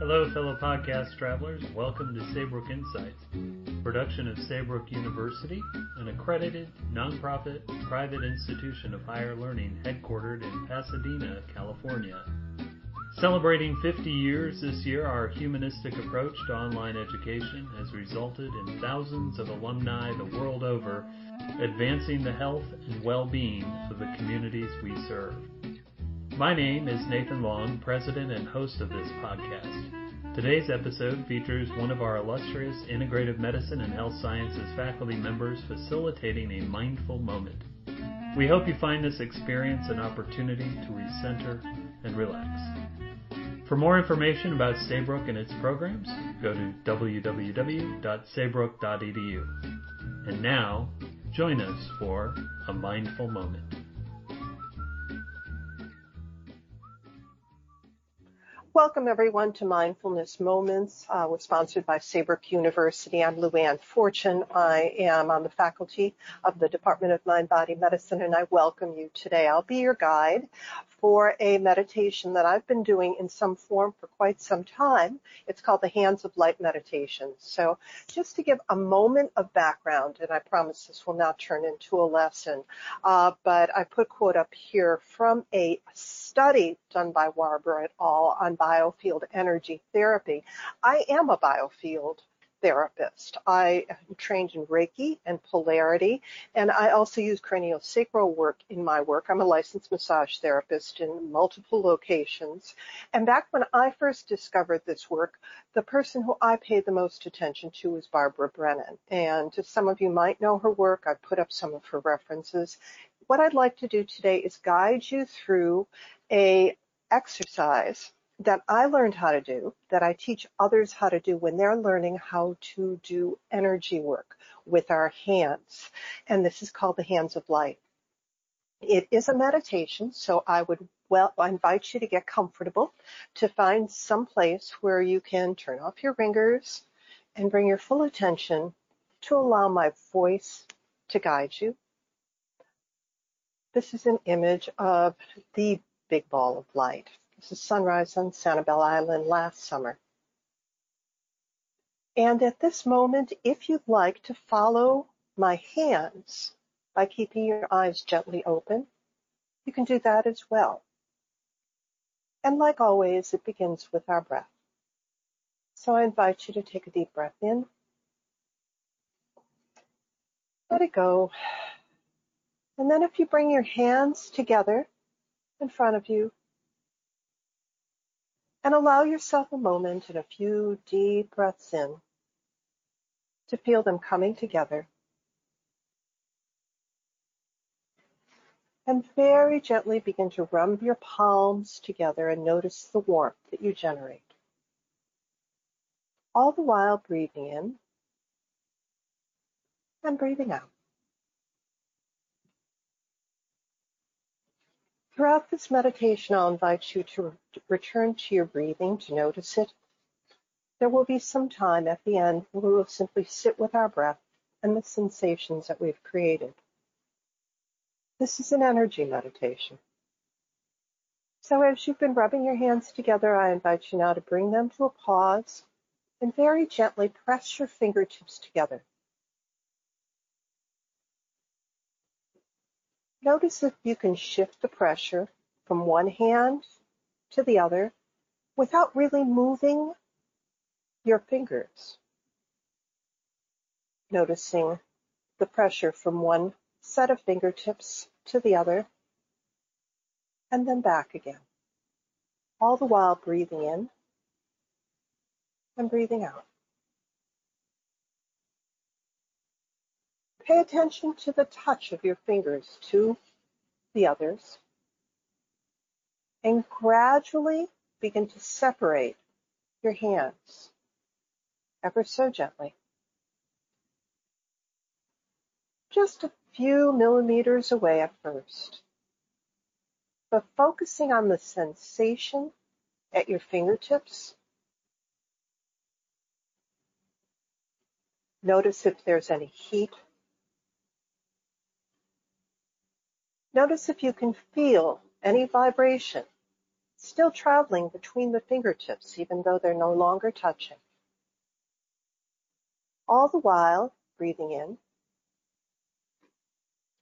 Hello, fellow podcast travelers. Welcome to Saybrook Insights, production of Saybrook University, an accredited, nonprofit, private institution of higher learning headquartered in Pasadena, California. Celebrating 50 years this year, our humanistic approach to online education has resulted in thousands of alumni the world over advancing the health and well-being of the communities we serve. My name is Nathan Long, president and host of this podcast. Today's episode features one of our illustrious integrative medicine and health sciences faculty members facilitating a mindful moment. We hope you find this experience an opportunity to recenter and relax. For more information about Saybrook and its programs, go to www.saybrook.edu. And now, join us for a mindful moment. Welcome everyone to Mindfulness Moments. Uh, we're sponsored by Saybrook University. I'm Luann Fortune. I am on the faculty of the Department of Mind Body Medicine and I welcome you today. I'll be your guide for a meditation that I've been doing in some form for quite some time. It's called the Hands of Light Meditation. So just to give a moment of background, and I promise this will not turn into a lesson, uh, but I put a quote up here from a study done by Warber et al. on biofield energy therapy. I am a biofield therapist. I am trained in Reiki and polarity, and I also use craniosacral work in my work. I'm a licensed massage therapist in multiple locations. And back when I first discovered this work, the person who I paid the most attention to was Barbara Brennan. And some of you might know her work. I've put up some of her references. What I'd like to do today is guide you through a exercise that I learned how to do, that I teach others how to do when they're learning how to do energy work with our hands. And this is called the hands of light. It is a meditation, so I would well I invite you to get comfortable, to find some place where you can turn off your ringers and bring your full attention to allow my voice to guide you. This is an image of the big ball of light. This is sunrise on Sanibel Island last summer. And at this moment, if you'd like to follow my hands by keeping your eyes gently open, you can do that as well. And like always, it begins with our breath. So I invite you to take a deep breath in. Let it go. And then if you bring your hands together in front of you and allow yourself a moment and a few deep breaths in to feel them coming together. And very gently begin to rub your palms together and notice the warmth that you generate. All the while breathing in and breathing out. Throughout this meditation, I'll invite you to return to your breathing, to notice it. There will be some time at the end where we will simply sit with our breath and the sensations that we've created. This is an energy meditation. So as you've been rubbing your hands together, I invite you now to bring them to a pause and very gently press your fingertips together. Notice if you can shift the pressure from one hand to the other without really moving your fingers. Noticing the pressure from one set of fingertips to the other and then back again. All the while breathing in and breathing out. Pay attention to the touch of your fingers to the others and gradually begin to separate your hands ever so gently. Just a few millimeters away at first, but focusing on the sensation at your fingertips. Notice if there's any heat Notice if you can feel any vibration still traveling between the fingertips, even though they're no longer touching. All the while, breathing in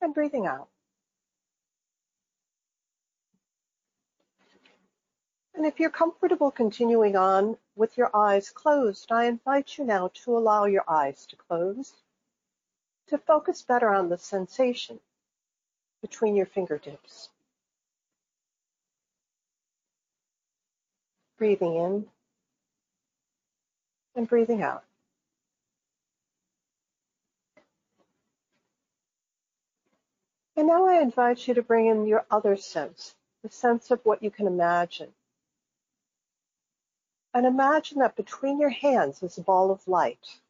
and breathing out. And if you're comfortable continuing on with your eyes closed, I invite you now to allow your eyes to close, to focus better on the sensation between your fingertips. Breathing in and breathing out. And now I invite you to bring in your other sense, the sense of what you can imagine. And imagine that between your hands is a ball of light.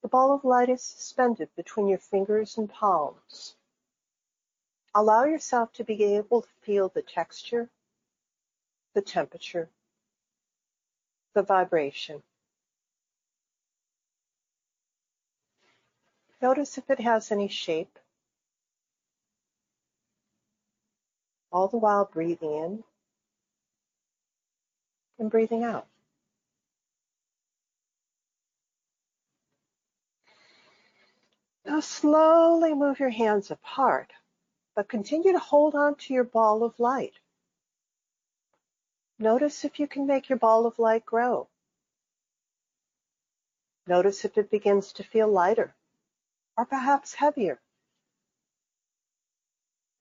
The ball of light is suspended between your fingers and palms. Allow yourself to be able to feel the texture, the temperature, the vibration. Notice if it has any shape. All the while breathing in and breathing out. Now slowly move your hands apart, but continue to hold on to your ball of light. Notice if you can make your ball of light grow. Notice if it begins to feel lighter or perhaps heavier.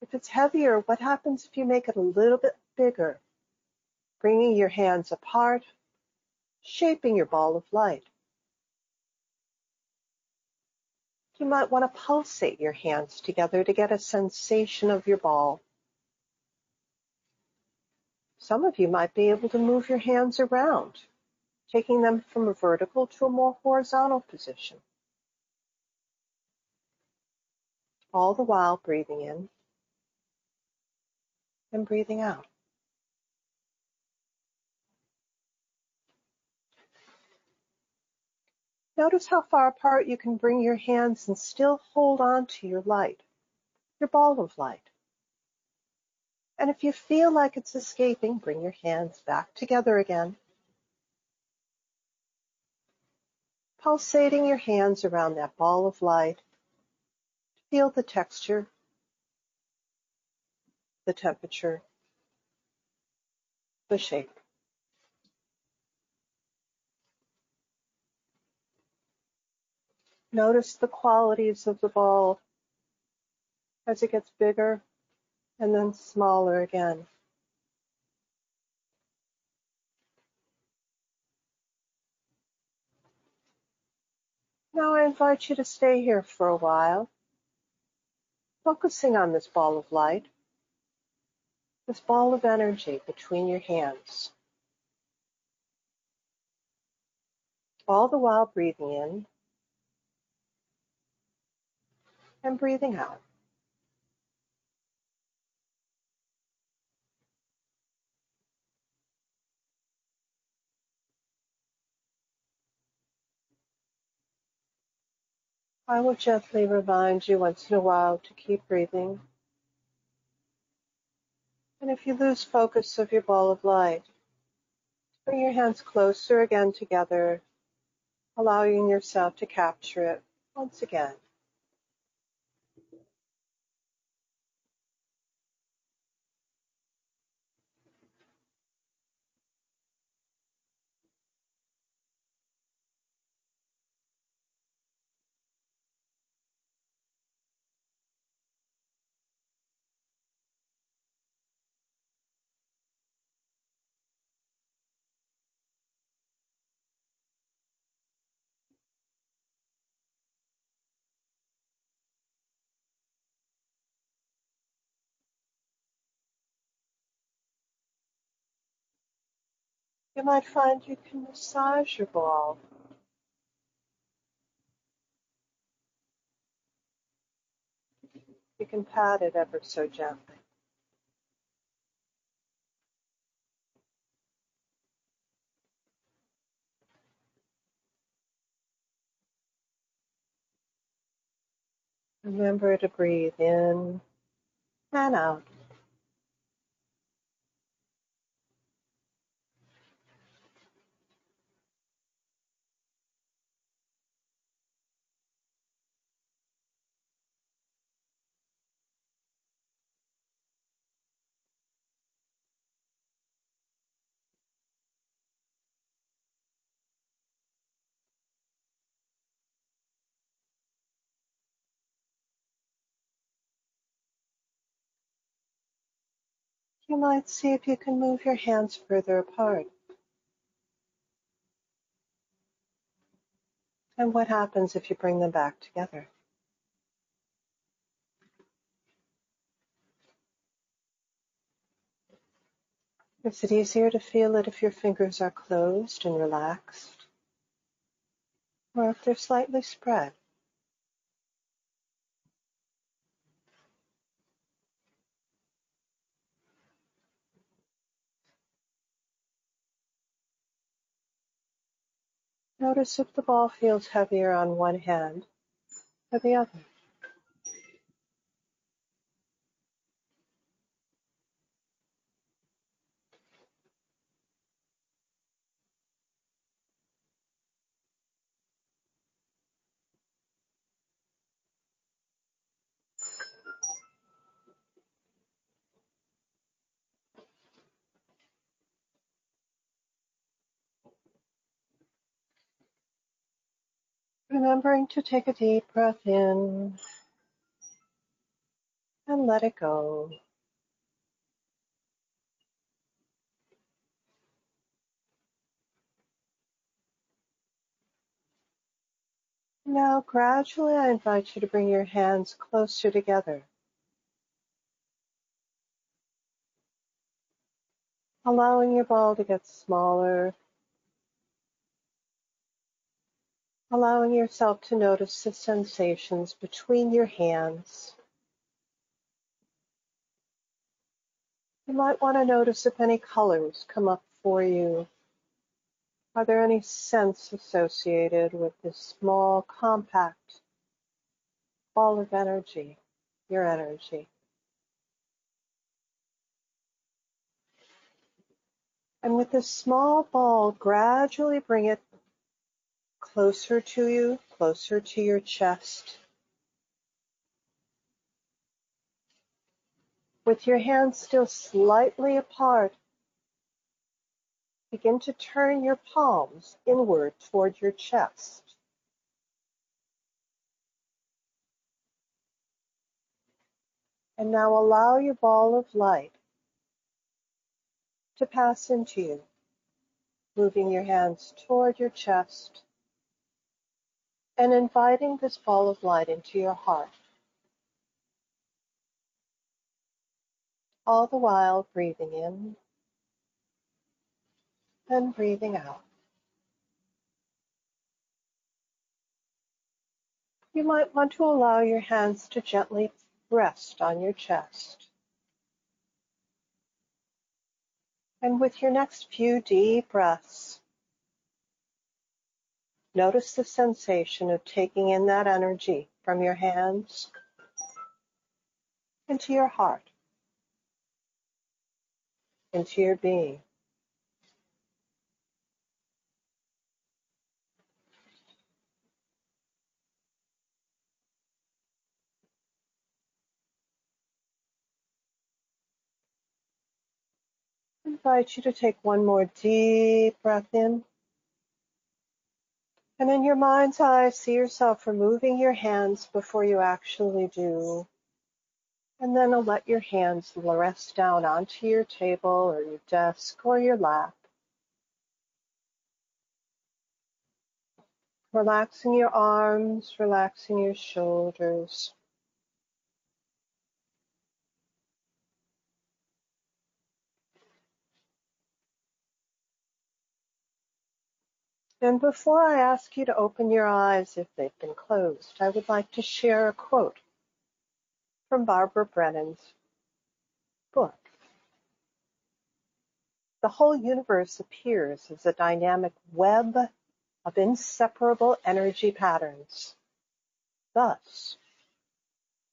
If it's heavier, what happens if you make it a little bit bigger? Bringing your hands apart, shaping your ball of light. You might want to pulsate your hands together to get a sensation of your ball. Some of you might be able to move your hands around, taking them from a vertical to a more horizontal position. All the while breathing in and breathing out. Notice how far apart you can bring your hands and still hold on to your light, your ball of light. And if you feel like it's escaping, bring your hands back together again. Pulsating your hands around that ball of light. Feel the texture, the temperature, the shape. Notice the qualities of the ball as it gets bigger and then smaller again. Now I invite you to stay here for a while, focusing on this ball of light, this ball of energy between your hands. All the while breathing in and breathing out. I will gently remind you once in a while to keep breathing. And if you lose focus of your ball of light, bring your hands closer again together, allowing yourself to capture it once again. You might find you can massage your ball. You can pat it ever so gently. Remember to breathe in and out. You might see if you can move your hands further apart. And what happens if you bring them back together? Is it easier to feel it if your fingers are closed and relaxed? Or if they're slightly spread? Notice if the ball feels heavier on one hand or the other. Remembering to take a deep breath in and let it go. Now, gradually, I invite you to bring your hands closer together. Allowing your ball to get smaller allowing yourself to notice the sensations between your hands. You might want to notice if any colors come up for you. Are there any scents associated with this small, compact ball of energy, your energy? And with this small ball, gradually bring it closer to you, closer to your chest. With your hands still slightly apart, begin to turn your palms inward toward your chest. And now allow your ball of light to pass into you, moving your hands toward your chest and inviting this ball of light into your heart. All the while breathing in and breathing out. You might want to allow your hands to gently rest on your chest. And with your next few deep breaths, Notice the sensation of taking in that energy from your hands into your heart, into your being. Invite you to take one more deep breath in. And in your mind's eye, see yourself removing your hands before you actually do. And then let your hands rest down onto your table or your desk or your lap. Relaxing your arms, relaxing your shoulders. And before I ask you to open your eyes if they've been closed, I would like to share a quote from Barbara Brennan's book. The whole universe appears as a dynamic web of inseparable energy patterns. Thus,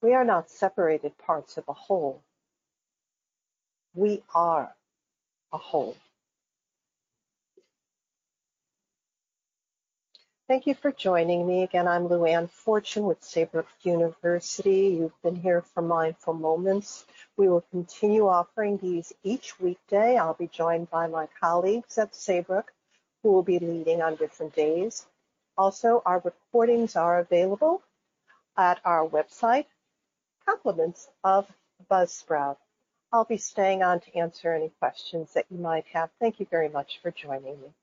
We are not separated parts of a whole. We are a whole. Thank you for joining me. Again, I'm Luann Fortune with Saybrook University. You've been here for Mindful Moments. We will continue offering these each weekday. I'll be joined by my colleagues at Saybrook who will be leading on different days. Also, our recordings are available at our website, Compliments of Buzzsprout. I'll be staying on to answer any questions that you might have. Thank you very much for joining me.